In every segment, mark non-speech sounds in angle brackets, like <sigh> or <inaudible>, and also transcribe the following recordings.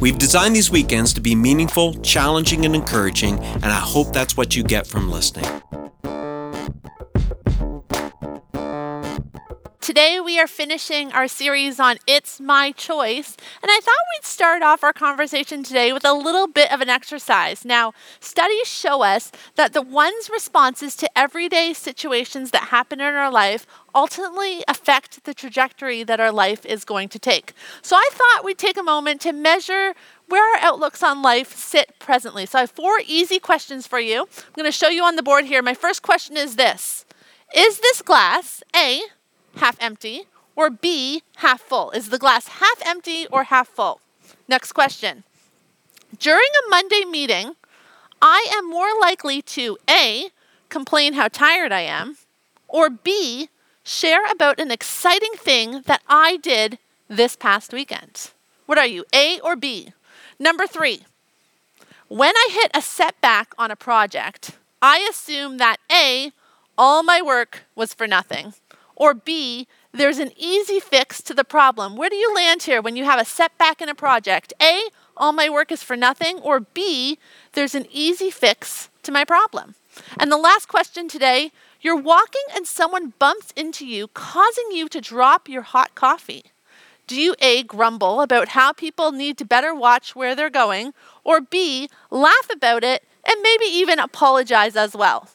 We've designed these weekends to be meaningful, challenging, and encouraging, and I hope that's what you get from listening. Today, we are finishing our series on It's My Choice, and I thought we'd start off our conversation today with a little bit of an exercise. Now, studies show us that the one's responses to everyday situations that happen in our life ultimately affect the trajectory that our life is going to take. So, I thought we'd take a moment to measure where our outlooks on life sit presently. So, I have four easy questions for you. I'm going to show you on the board here. My first question is this Is this glass A, half empty, or B, half full? Is the glass half empty or half full? Next question. During a Monday meeting, I am more likely to A, complain how tired I am, or B, share about an exciting thing that I did this past weekend. What are you, A or B? Number three, when I hit a setback on a project, I assume that A, all my work was for nothing, or B, there's an easy fix to the problem. Where do you land here when you have a setback in a project? A, all my work is for nothing, or B, there's an easy fix to my problem. And the last question today you're walking and someone bumps into you, causing you to drop your hot coffee. Do you A, grumble about how people need to better watch where they're going, or B, laugh about it and maybe even apologize as well?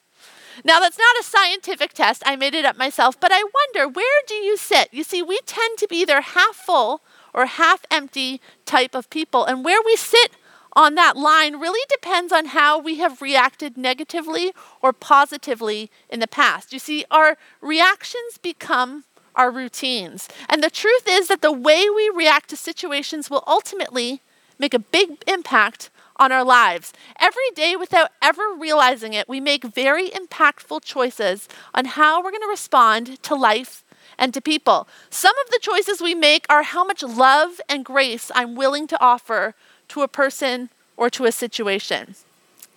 Now, that's not a scientific test. I made it up myself, but I wonder where do you sit? You see, we tend to be either half full or half empty type of people. And where we sit on that line really depends on how we have reacted negatively or positively in the past. You see, our reactions become our routines. And the truth is that the way we react to situations will ultimately make a big impact on our lives. Every day, without ever realizing it, we make very impactful choices on how we're going to respond to life and to people. Some of the choices we make are how much love and grace I'm willing to offer to a person or to a situation.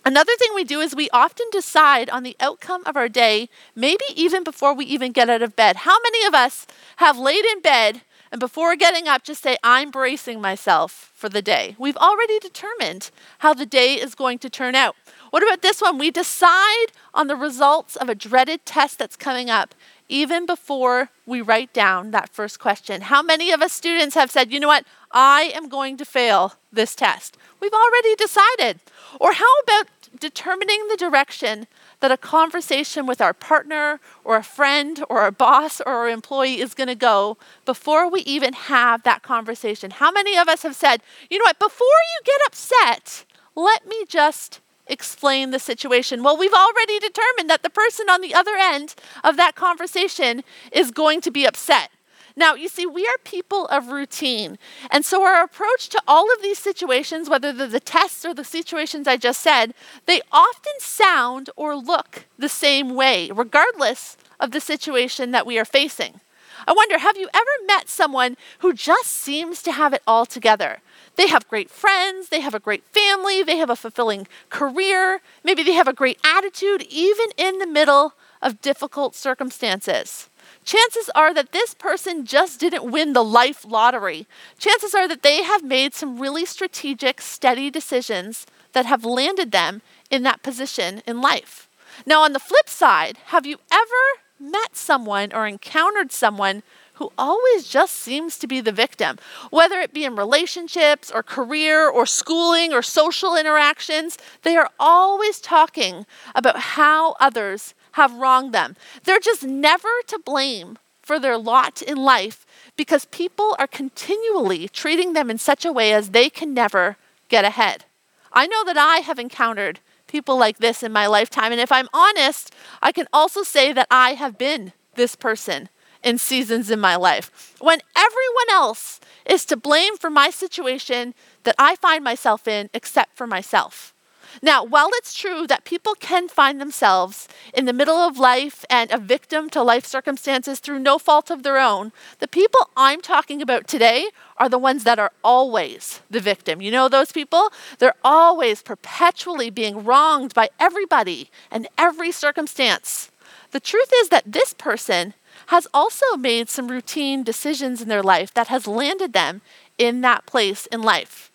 Another thing we do is we often decide on the outcome of our day, maybe even before we even get out of bed. How many of us have laid in bed and before getting up, just say, I'm bracing myself for the day. We've already determined how the day is going to turn out. What about this one? We decide on the results of a dreaded test that's coming up even before we write down that first question. How many of us students have said, you know what, I am going to fail this test? We've already decided. Or how about determining the direction that a conversation with our partner or a friend or a boss or our employee is going to go before we even have that conversation. How many of us have said, you know what, before you get upset, let me just explain the situation? Well, we've already determined that the person on the other end of that conversation is going to be upset. Now, you see, we are people of routine. And so our approach to all of these situations, whether they're the tests or the situations I just said, they often sound or look the same way, regardless of the situation that we are facing. I wonder, have you ever met someone who just seems to have it all together? They have great friends, they have a great family, they have a fulfilling career, maybe they have a great attitude, even in the middle of difficult circumstances chances are that this person just didn't win the life lottery. Chances are that they have made some really strategic, steady decisions that have landed them in that position in life. Now, on the flip side, have you ever met someone or encountered someone who always just seems to be the victim, whether it be in relationships or career or schooling or social interactions. They are always talking about how others have wronged them. They're just never to blame for their lot in life because people are continually treating them in such a way as they can never get ahead. I know that I have encountered people like this in my lifetime, and if I'm honest, I can also say that I have been this person in seasons in my life. When everyone else is to blame for my situation that I find myself in except for myself. Now, while it's true that people can find themselves in the middle of life and a victim to life circumstances through no fault of their own, the people I'm talking about today are the ones that are always the victim. You know those people? They're always perpetually being wronged by everybody and every circumstance. The truth is that this person has also made some routine decisions in their life that has landed them in that place in life.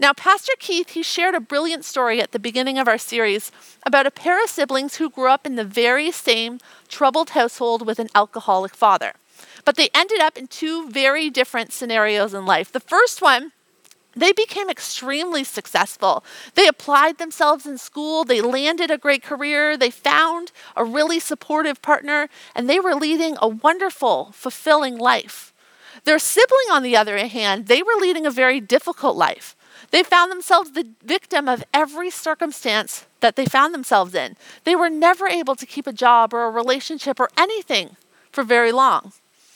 Now, Pastor Keith, he shared a brilliant story at the beginning of our series about a pair of siblings who grew up in the very same troubled household with an alcoholic father. But they ended up in two very different scenarios in life. The first one, they became extremely successful. They applied themselves in school, they landed a great career, they found a really supportive partner, and they were leading a wonderful, fulfilling life. Their sibling, on the other hand, they were leading a very difficult life. They found themselves the victim of every circumstance that they found themselves in. They were never able to keep a job or a relationship or anything for very long.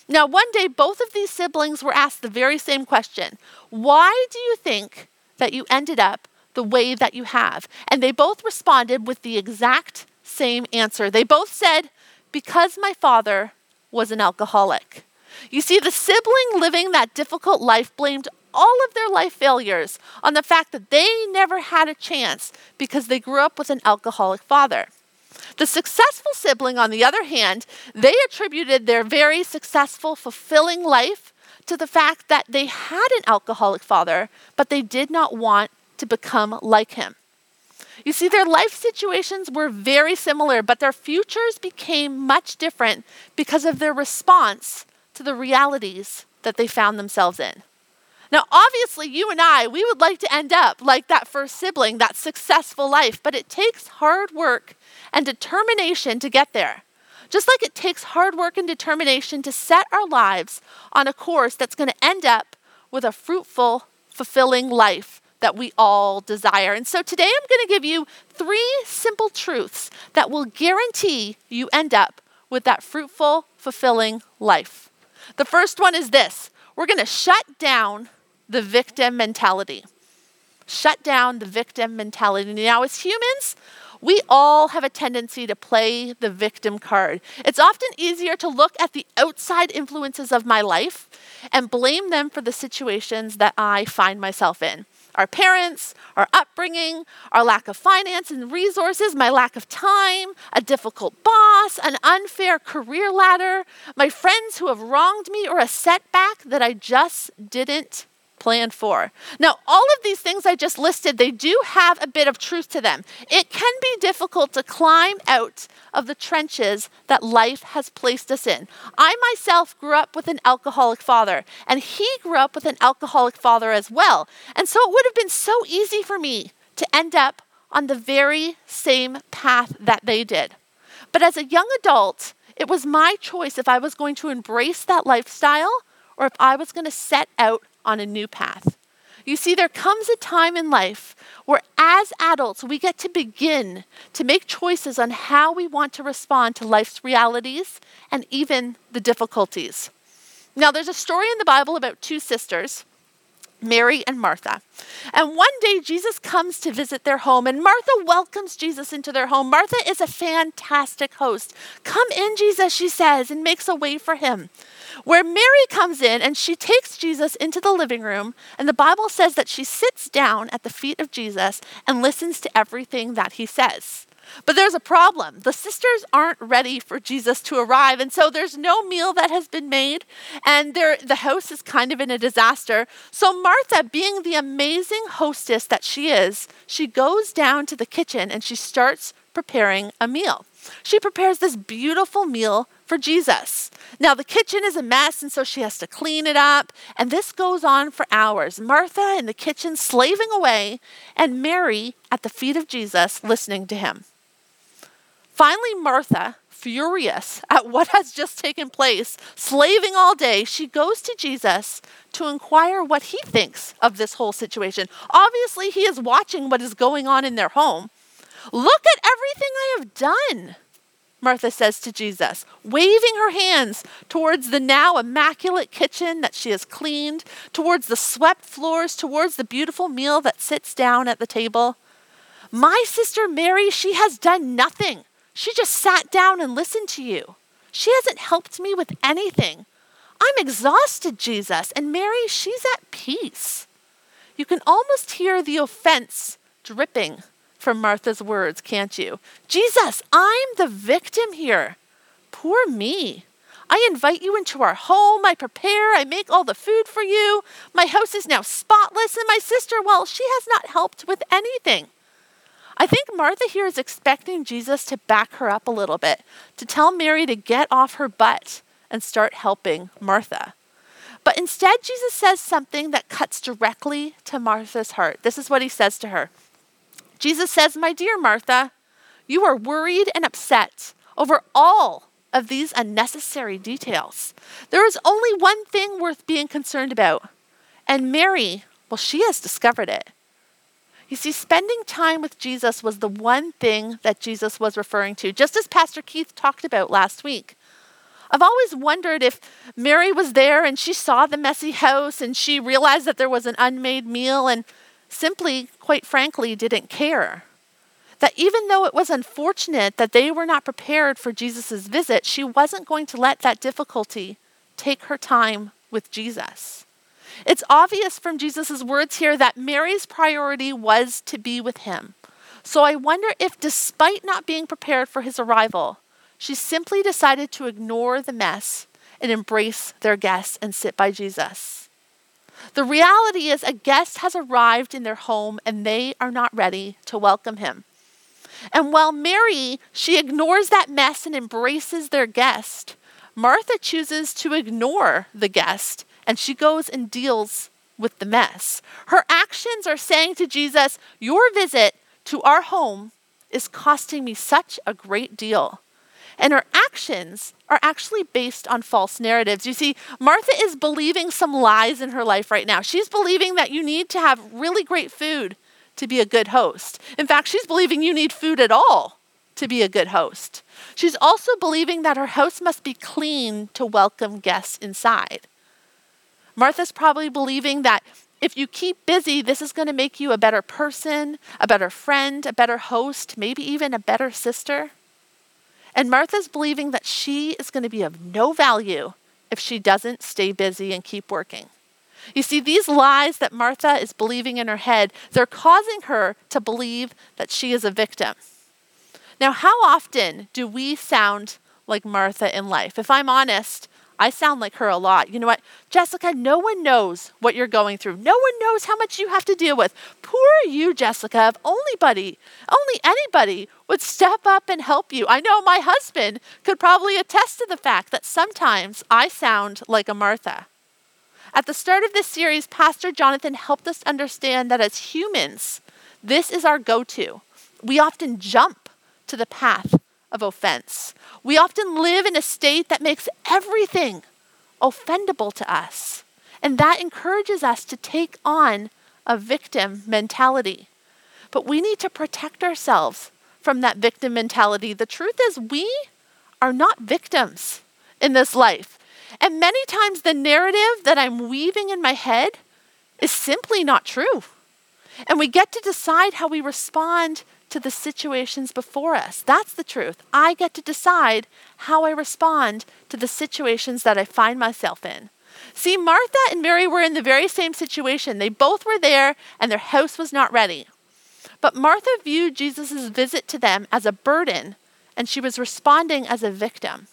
Now, one day, both of these siblings were asked the very same question Why do you think that you ended up the way that you have? And they both responded with the exact same answer. They both said, Because my father was an alcoholic. You see, the sibling living that difficult life blamed all of their life failures on the fact that they never had a chance because they grew up with an alcoholic father. The successful sibling, on the other hand, they attributed their very successful, fulfilling life to the fact that they had an alcoholic father, but they did not want to become like him. You see, their life situations were very similar, but their futures became much different because of their response to the realities that they found themselves in. Now, obviously, you and I, we would like to end up like that first sibling, that successful life, but it takes hard work and determination to get there. Just like it takes hard work and determination to set our lives on a course that's going to end up with a fruitful, fulfilling life that we all desire. And so today I'm going to give you three simple truths that will guarantee you end up with that fruitful, fulfilling life. The first one is this we're going to shut down the victim mentality. Shut down the victim mentality. Now, as humans, we all have a tendency to play the victim card. It's often easier to look at the outside influences of my life and blame them for the situations that I find myself in. Our parents, our upbringing, our lack of finance and resources, my lack of time, a difficult boss, an unfair career ladder, my friends who have wronged me, or a setback that I just didn't planned for. Now, all of these things I just listed, they do have a bit of truth to them. It can be difficult to climb out of the trenches that life has placed us in. I myself grew up with an alcoholic father, and he grew up with an alcoholic father as well. And so it would have been so easy for me to end up on the very same path that they did. But as a young adult, it was my choice if I was going to embrace that lifestyle or if I was going to set out on a new path. You see, there comes a time in life where, as adults, we get to begin to make choices on how we want to respond to life's realities and even the difficulties. Now, there's a story in the Bible about two sisters, Mary and Martha. And one day, Jesus comes to visit their home, and Martha welcomes Jesus into their home. Martha is a fantastic host. Come in, Jesus, she says, and makes a way for him where Mary comes in and she takes Jesus into the living room, and the Bible says that she sits down at the feet of Jesus and listens to everything that he says. But there's a problem. The sisters aren't ready for Jesus to arrive, and so there's no meal that has been made, and the house is kind of in a disaster. So Martha, being the amazing hostess that she is, she goes down to the kitchen and she starts preparing a meal. She prepares this beautiful meal for Jesus. Now, the kitchen is a mess, and so she has to clean it up. And this goes on for hours. Martha in the kitchen slaving away, and Mary at the feet of Jesus listening to him. Finally, Martha, furious at what has just taken place, slaving all day, she goes to Jesus to inquire what he thinks of this whole situation. Obviously, he is watching what is going on in their home. Look at everything I have done. Martha says to Jesus, waving her hands towards the now immaculate kitchen that she has cleaned, towards the swept floors, towards the beautiful meal that sits down at the table. My sister Mary, she has done nothing. She just sat down and listened to you. She hasn't helped me with anything. I'm exhausted, Jesus. And Mary, she's at peace. You can almost hear the offense dripping from Martha's words, can't you? Jesus, I'm the victim here. Poor me. I invite you into our home. I prepare. I make all the food for you. My house is now spotless. And my sister, well, she has not helped with anything. I think Martha here is expecting Jesus to back her up a little bit, to tell Mary to get off her butt and start helping Martha. But instead, Jesus says something that cuts directly to Martha's heart. This is what he says to her Jesus says, My dear Martha, you are worried and upset over all of these unnecessary details. There is only one thing worth being concerned about, and Mary, well, she has discovered it. You see, spending time with Jesus was the one thing that Jesus was referring to, just as Pastor Keith talked about last week. I've always wondered if Mary was there and she saw the messy house and she realized that there was an unmade meal and simply, quite frankly, didn't care. That even though it was unfortunate that they were not prepared for Jesus' visit, she wasn't going to let that difficulty take her time with Jesus. It's obvious from Jesus' words here that Mary's priority was to be with him. So I wonder if, despite not being prepared for his arrival, she simply decided to ignore the mess and embrace their guest and sit by Jesus. The reality is, a guest has arrived in their home and they are not ready to welcome him. And while Mary, she ignores that mess and embraces their guest, Martha chooses to ignore the guest and she goes and deals with the mess. Her actions are saying to Jesus, Your visit to our home is costing me such a great deal. And her actions are actually based on false narratives. You see, Martha is believing some lies in her life right now. She's believing that you need to have really great food to be a good host. In fact, she's believing you need food at all to be a good host. She's also believing that her house must be clean to welcome guests inside. Martha's probably believing that if you keep busy, this is going to make you a better person, a better friend, a better host, maybe even a better sister. And Martha's believing that she is going to be of no value if she doesn't stay busy and keep working. You see, these lies that Martha is believing in her head, they're causing her to believe that she is a victim. Now, how often do we sound like Martha in life? If I'm honest, I sound like her a lot. You know what? Jessica, no one knows what you're going through. No one knows how much you have to deal with. Poor you, Jessica. If only buddy, only anybody would step up and help you. I know my husband could probably attest to the fact that sometimes I sound like a Martha. At the start of this series, Pastor Jonathan helped us understand that as humans, this is our go to. We often jump to the path of offense. We often live in a state that makes everything offendable to us. And that encourages us to take on a victim mentality. But we need to protect ourselves from that victim mentality. The truth is, we are not victims in this life. And many times, the narrative that I'm weaving in my head is simply not true. And we get to decide how we respond to the situations before us. That's the truth. I get to decide how I respond to the situations that I find myself in. See, Martha and Mary were in the very same situation. They both were there and their house was not ready. But Martha viewed Jesus' visit to them as a burden and she was responding as a victim.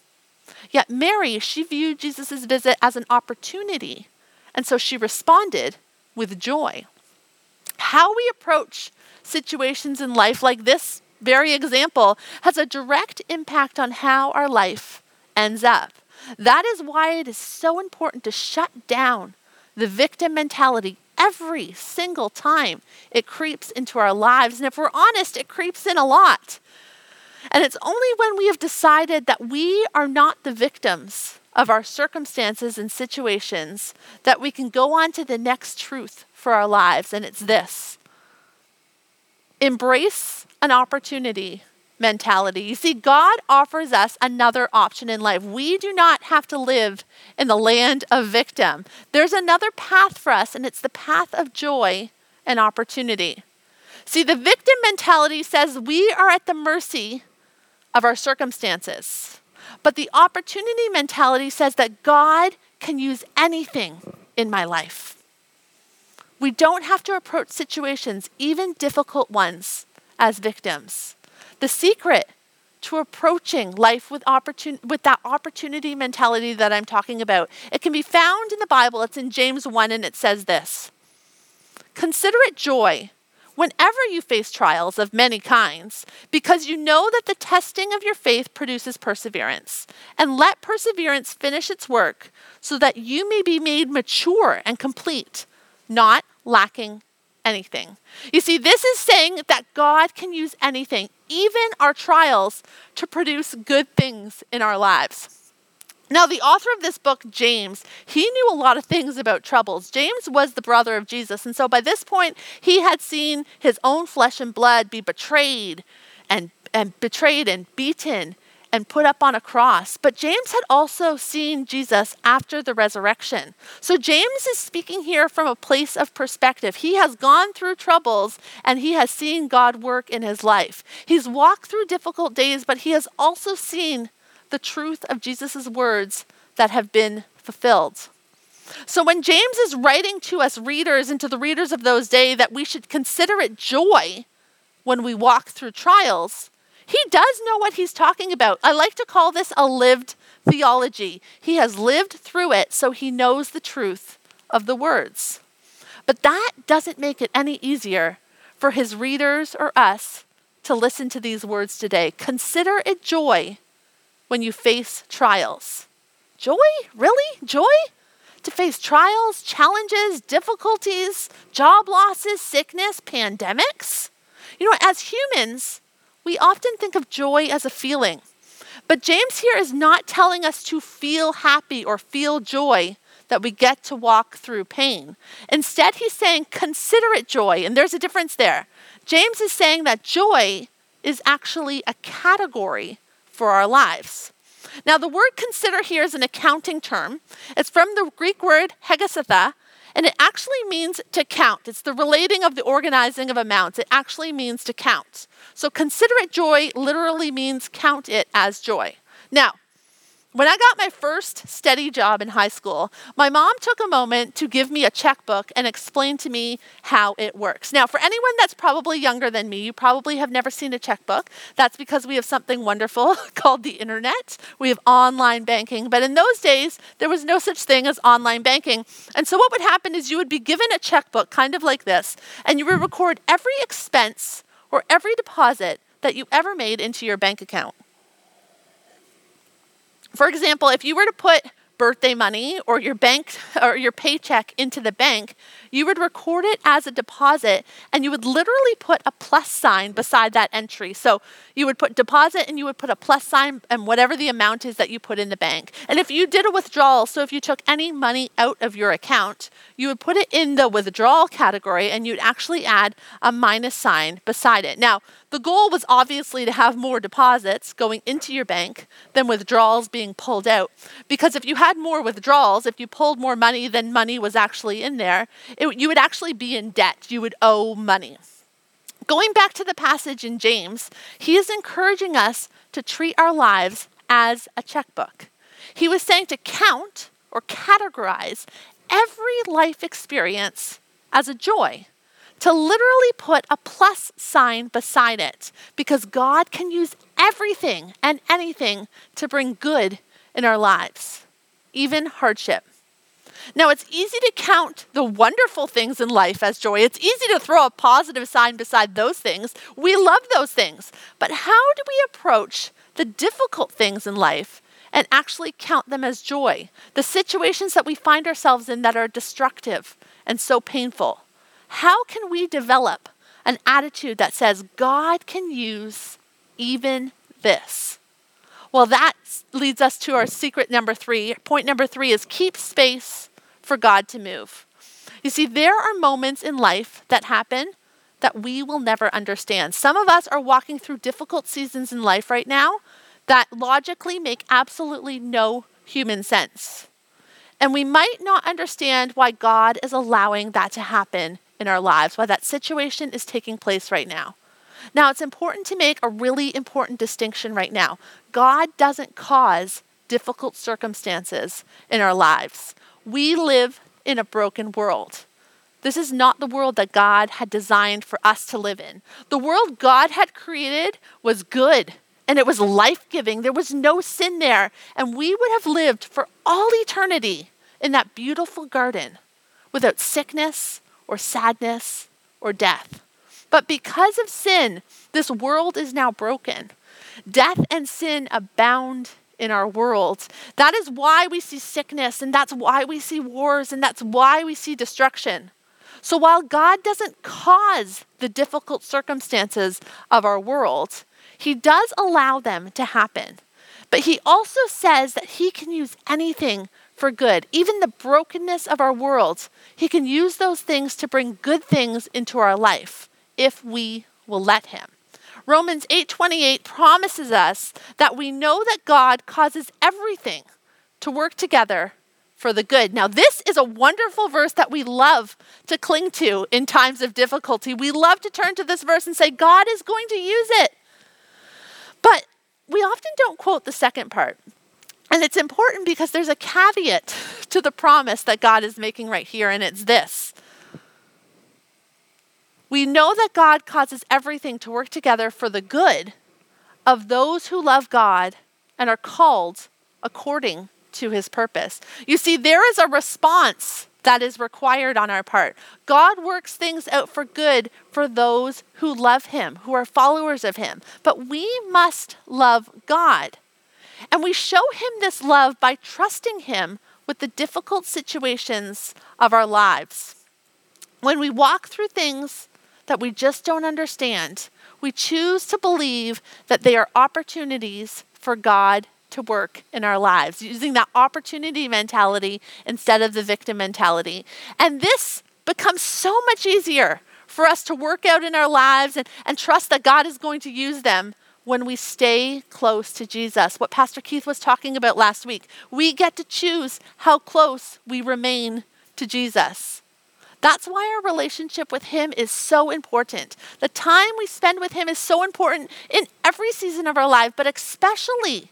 Yet Mary, she viewed Jesus' visit as an opportunity and so she responded with joy. How we approach situations in life, like this very example, has a direct impact on how our life ends up. That is why it is so important to shut down the victim mentality every single time it creeps into our lives. And if we're honest, it creeps in a lot. And it's only when we have decided that we are not the victims of our circumstances and situations that we can go on to the next truth for our lives. And it's this Embrace an opportunity mentality. You see, God offers us another option in life. We do not have to live in the land of victim. There's another path for us, and it's the path of joy and opportunity. See, the victim mentality says we are at the mercy of our circumstances. But the opportunity mentality says that God can use anything in my life. We don't have to approach situations, even difficult ones, as victims. The secret to approaching life with, opportun- with that opportunity mentality that I'm talking about, it can be found in the Bible. It's in James 1, and it says this Consider it joy whenever you face trials of many kinds, because you know that the testing of your faith produces perseverance. And let perseverance finish its work, so that you may be made mature and complete, not lacking anything. You see, this is saying that God can use anything, even our trials, to produce good things in our lives. Now, the author of this book, James, he knew a lot of things about troubles. James was the brother of Jesus, and so by this point, he had seen his own flesh and blood be betrayed and, and betrayed and beaten and put up on a cross. But James had also seen Jesus after the resurrection. So James is speaking here from a place of perspective. He has gone through troubles and he has seen God work in his life. He's walked through difficult days, but he has also seen the truth of Jesus' words that have been fulfilled. So when James is writing to us readers and to the readers of those days that we should consider it joy when we walk through trials, he does know what he's talking about. I like to call this a lived theology. He has lived through it, so he knows the truth of the words. But that doesn't make it any easier for his readers or us to listen to these words today. Consider it joy when you face trials. Joy? Really? Joy? To face trials, challenges, difficulties, job losses, sickness, pandemics? You know, as humans, we often think of joy as a feeling. But James here is not telling us to feel happy or feel joy that we get to walk through pain. Instead, he's saying, consider it joy. And there's a difference there. James is saying that joy is actually a category for our lives. Now, the word consider here is an accounting term. It's from the Greek word hegesatha, and it actually means to count. It's the relating of the organizing of amounts. It actually means to count. So, consider it joy literally means count it as joy. Now, when I got my first steady job in high school, my mom took a moment to give me a checkbook and explain to me how it works. Now, for anyone that's probably younger than me, you probably have never seen a checkbook. That's because we have something wonderful <laughs> called the internet. We have online banking. But in those days, there was no such thing as online banking. And so, what would happen is you would be given a checkbook, kind of like this, and you would record every expense or every deposit that you ever made into your bank account. For example, if you were to put birthday money or your bank or your paycheck into the bank, you would record it as a deposit and you would literally put a plus sign beside that entry. So you would put deposit and you would put a plus sign and whatever the amount is that you put in the bank. And if you did a withdrawal, so if you took any money out of your account, you would put it in the withdrawal category and you'd actually add a minus sign beside it. Now, the goal was obviously to have more deposits going into your bank than withdrawals being pulled out. Because if you had more withdrawals, if you pulled more money than money was actually in there, it, you would actually be in debt. You would owe money. Going back to the passage in James, he is encouraging us to treat our lives as a checkbook. He was saying to count or categorize every life experience as a joy to literally put a plus sign beside it because God can use everything and anything to bring good in our lives, even hardship. Now, it's easy to count the wonderful things in life as joy. It's easy to throw a positive sign beside those things. We love those things. But how do we approach the difficult things in life and actually count them as joy? The situations that we find ourselves in that are destructive and so painful. How can we develop an attitude that says God can use even this? Well, that leads us to our secret number three. Point number three is keep space for God to move. You see, there are moments in life that happen that we will never understand. Some of us are walking through difficult seasons in life right now that logically make absolutely no human sense. And we might not understand why God is allowing that to happen in our lives, why that situation is taking place right now. Now, it's important to make a really important distinction right now. God doesn't cause difficult circumstances in our lives. We live in a broken world. This is not the world that God had designed for us to live in. The world God had created was good and it was life giving. There was no sin there. And we would have lived for all eternity in that beautiful garden without sickness or sadness or death. But because of sin, this world is now broken. Death and sin abound in our world. That is why we see sickness, and that's why we see wars, and that's why we see destruction. So while God doesn't cause the difficult circumstances of our world, He does allow them to happen. But He also says that He can use anything for good. Even the brokenness of our world, He can use those things to bring good things into our life if we will let him. Romans 8:28 promises us that we know that God causes everything to work together for the good. Now, this is a wonderful verse that we love to cling to in times of difficulty. We love to turn to this verse and say, God is going to use it. But we often don't quote the second part. And it's important because there's a caveat to the promise that God is making right here, and it's this we know that God causes everything to work together for the good of those who love God and are called according to his purpose. You see, there is a response that is required on our part. God works things out for good for those who love him, who are followers of him. But we must love God. And we show him this love by trusting him with the difficult situations of our lives. When we walk through things that we just don't understand, we choose to believe that they are opportunities for God to work in our lives, using that opportunity mentality instead of the victim mentality. And this becomes so much easier for us to work out in our lives and, and trust that God is going to use them when we stay close to Jesus. What Pastor Keith was talking about last week. We get to choose how close we remain to Jesus. That's why our relationship with Him is so important. The time we spend with Him is so important in every season of our life, but especially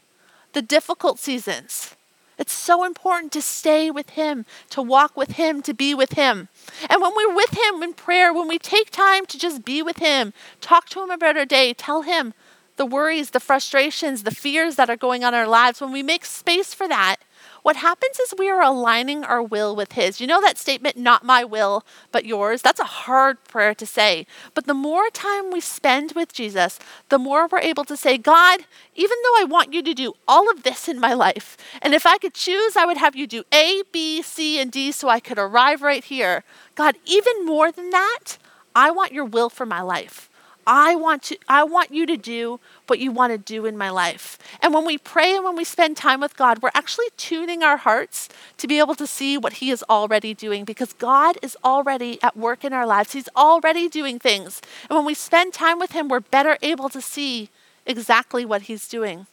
the difficult seasons. It's so important to stay with Him, to walk with Him, to be with Him. And when we're with Him in prayer, when we take time to just be with Him, talk to Him about our day, tell Him the worries, the frustrations, the fears that are going on in our lives, when we make space for that, what happens is we are aligning our will with His. You know that statement, not my will, but yours? That's a hard prayer to say. But the more time we spend with Jesus, the more we're able to say, God, even though I want you to do all of this in my life, and if I could choose, I would have you do A, B, C, and D so I could arrive right here. God, even more than that, I want your will for my life. I want to I want you to do what you want to do in my life. And when we pray and when we spend time with God, we're actually tuning our hearts to be able to see what he is already doing because God is already at work in our lives. He's already doing things. And when we spend time with him, we're better able to see exactly what he's doing.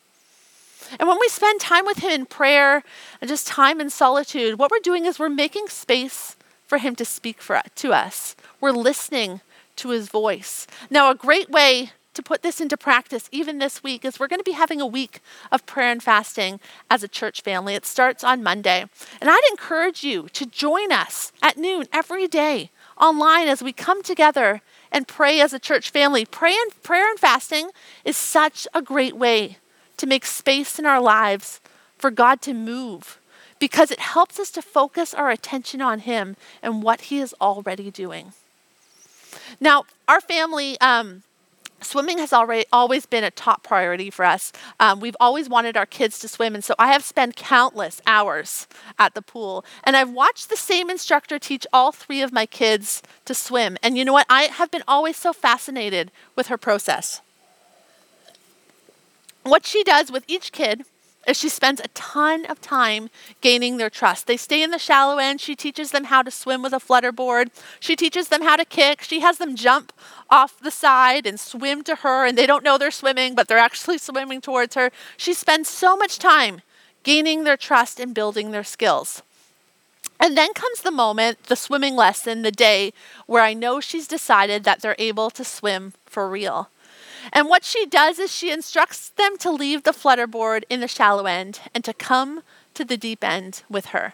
And when we spend time with him in prayer and just time in solitude, what we're doing is we're making space for him to speak for, to us. We're listening to his voice. Now, a great way to put this into practice even this week is we're going to be having a week of prayer and fasting as a church family. It starts on Monday. And I'd encourage you to join us at noon every day online as we come together and pray as a church family. Pray and prayer and fasting is such a great way to make space in our lives for God to move because it helps us to focus our attention on him and what he is already doing. Now, our family, um, swimming has already always been a top priority for us. Um, we've always wanted our kids to swim, and so I have spent countless hours at the pool. And I've watched the same instructor teach all three of my kids to swim. And you know what? I have been always so fascinated with her process. What she does with each kid she spends a ton of time gaining their trust. They stay in the shallow end. She teaches them how to swim with a flutter board. She teaches them how to kick. She has them jump off the side and swim to her, and they don't know they're swimming, but they're actually <laughs> swimming towards her. She spends so much time gaining their trust and building their skills. And then comes the moment, the swimming lesson, the day where I know she's decided that they're able to swim for real. And what she does is she instructs them to leave the flutterboard in the shallow end and to come to the deep end with her.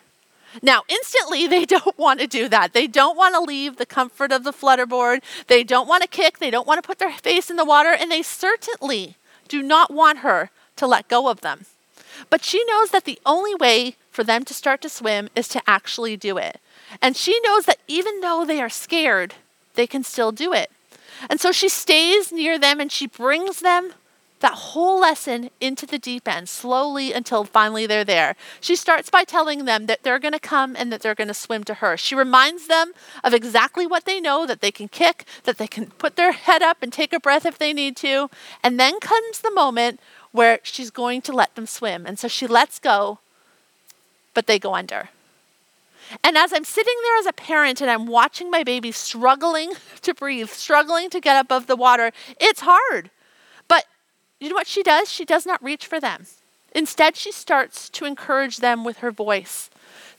Now, instantly, <laughs> they don't want to do that. They don't want to leave the comfort of the flutterboard. They don't want to kick. They don't want to put their face in the water. And they certainly do not want her to let go of them. But she knows that the only way for them to start to swim is to actually do it. And she knows that even though they are scared, they can still do it. And so she stays near them and she brings them that whole lesson into the deep end slowly until finally they're there. She starts by telling them that they're going to come and that they're going to swim to her. She reminds them of exactly what they know that they can kick, that they can put their head up and take a breath if they need to. And then comes the moment where she's going to let them swim. And so she lets go, but they go under. And as I'm sitting there as a parent and I'm watching my baby struggling <laughs> to breathe, struggling to get above the water, it's hard. But you know what she does? She does not reach for them. Instead, she starts to encourage them with her voice.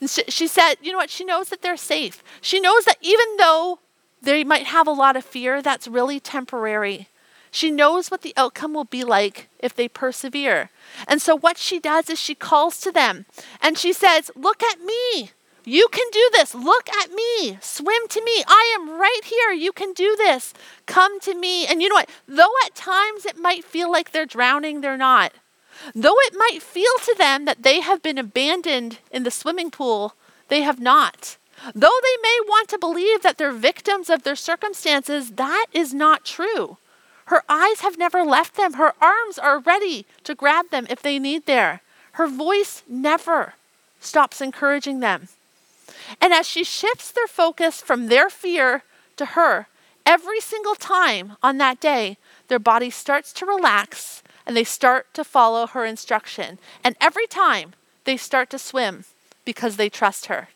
And she, she said, you know what? She knows that they're safe. She knows that even though they might have a lot of fear, that's really temporary. She knows what the outcome will be like if they persevere. And so, what she does is she calls to them and she says, Look at me. You can do this. Look at me. Swim to me. I am right here. You can do this. Come to me. And you know what? Though at times it might feel like they're drowning, they're not. Though it might feel to them that they have been abandoned in the swimming pool, they have not. Though they may want to believe that they're victims of their circumstances, that is not true. Her eyes have never left them. Her arms are ready to grab them if they need there. Her voice never stops encouraging them. And as she shifts their focus from their fear to her, every single time on that day, their body starts to relax and they start to follow her instruction. And every time they start to swim because they trust her.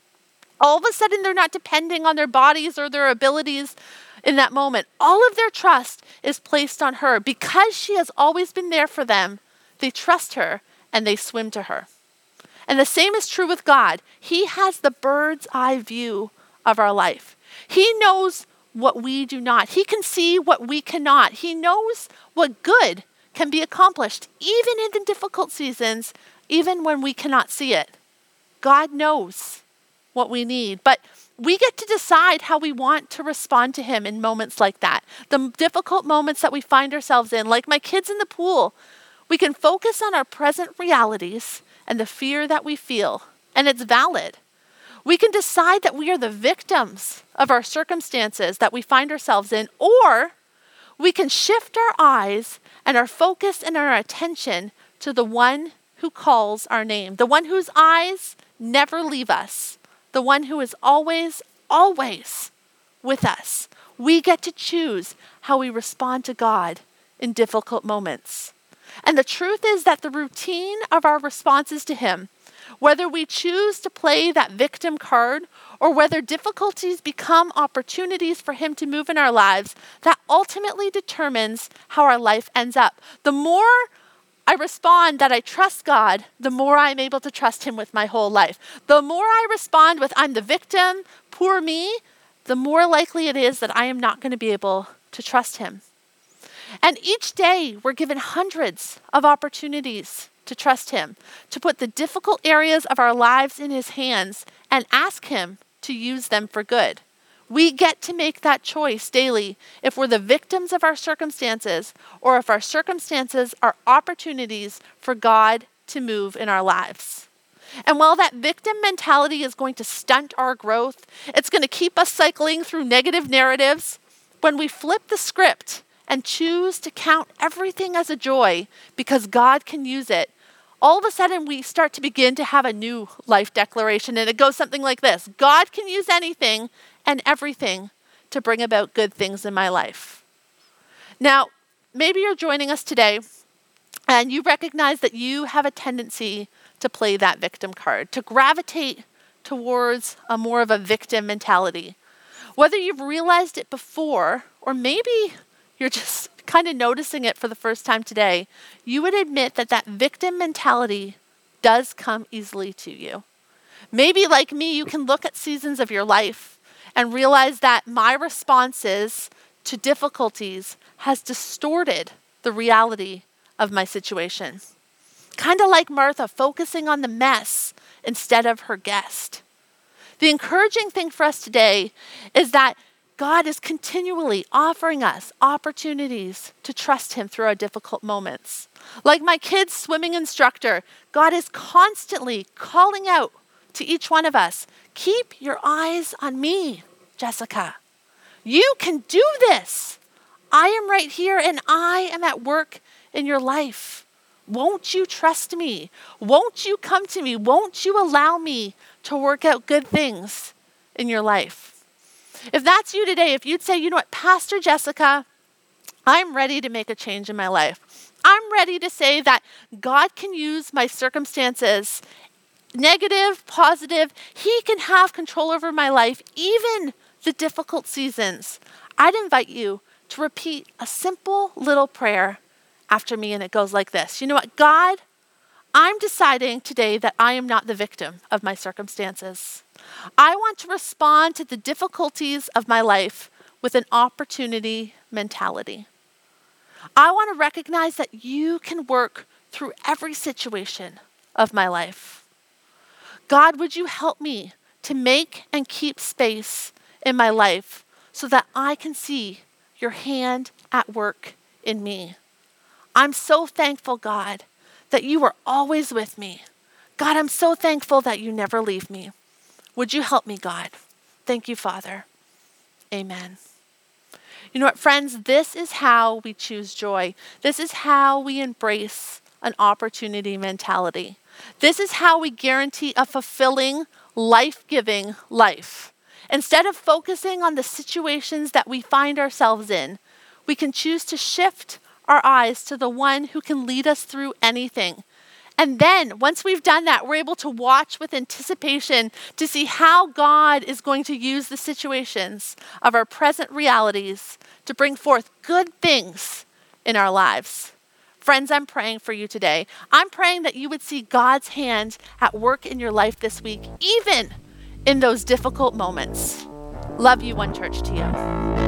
All of a sudden, they're not depending on their bodies or their abilities in that moment. All of their trust is placed on her. Because she has always been there for them, they trust her and they swim to her. And the same is true with God. He has the bird's eye view of our life. He knows what we do not. He can see what we cannot. He knows what good can be accomplished, even in the difficult seasons, even when we cannot see it. God knows what we need. But we get to decide how we want to respond to him in moments like that. The difficult moments that we find ourselves in, like my kids in the pool, we can focus on our present realities and the fear that we feel, and it's valid. We can decide that we are the victims of our circumstances that we find ourselves in, or we can shift our eyes and our focus and our attention to the one who calls our name, the one whose eyes never leave us the one who is always, always with us. We get to choose how we respond to God in difficult moments. And the truth is that the routine of our responses to Him, whether we choose to play that victim card or whether difficulties become opportunities for Him to move in our lives, that ultimately determines how our life ends up. The more I respond that I trust God, the more I'm able to trust Him with my whole life. The more I respond with, I'm the victim, poor me, the more likely it is that I am not going to be able to trust Him. And each day, we're given hundreds of opportunities to trust Him, to put the difficult areas of our lives in His hands and ask Him to use them for good. We get to make that choice daily if we're the victims of our circumstances or if our circumstances are opportunities for God to move in our lives. And while that victim mentality is going to stunt our growth, it's going to keep us cycling through negative narratives. When we flip the script and choose to count everything as a joy because God can use it, all of a sudden we start to begin to have a new life declaration. And it goes something like this God can use anything and everything to bring about good things in my life. Now, maybe you're joining us today and you recognize that you have a tendency to play that victim card, to gravitate towards a more of a victim mentality. Whether you've realized it before or maybe you're just kind of noticing it for the first time today, you would admit that that victim mentality does come easily to you. Maybe, like me, you can look at seasons of your life and realize that my responses to difficulties has distorted the reality of my situation. Kind of like Martha, focusing on the mess instead of her guest. The encouraging thing for us today is that God is continually offering us opportunities to trust Him through our difficult moments. Like my kids' swimming instructor, God is constantly calling out to each one of us keep your eyes on me, Jessica. You can do this. I am right here and I am at work in your life. Won't you trust me? Won't you come to me? Won't you allow me to work out good things in your life? If that's you today, if you'd say, you know what, Pastor Jessica, I'm ready to make a change in my life. I'm ready to say that God can use my circumstances, negative, positive. He can have control over my life, even the difficult seasons. I'd invite you to repeat a simple little prayer after me, and it goes like this You know what? God, I'm deciding today that I am not the victim of my circumstances. I want to respond to the difficulties of my life with an opportunity mentality. I want to recognize that you can work through every situation of my life. God, would you help me to make and keep space in my life so that I can see your hand at work in me? I'm so thankful, God, that you are always with me. God, I'm so thankful that you never leave me. Would you help me, God? Thank you, Father. Amen. You know what, friends? This is how we choose joy. This is how we embrace an opportunity mentality. This is how we guarantee a fulfilling, life giving life. Instead of focusing on the situations that we find ourselves in, we can choose to shift our eyes to the one who can lead us through anything. And then, once we've done that, we're able to watch with anticipation to see how God is going to use the situations of our present realities to bring forth good things in our lives. Friends, I'm praying for you today. I'm praying that you would see God's hand at work in your life this week, even in those difficult moments. Love you, One Church you.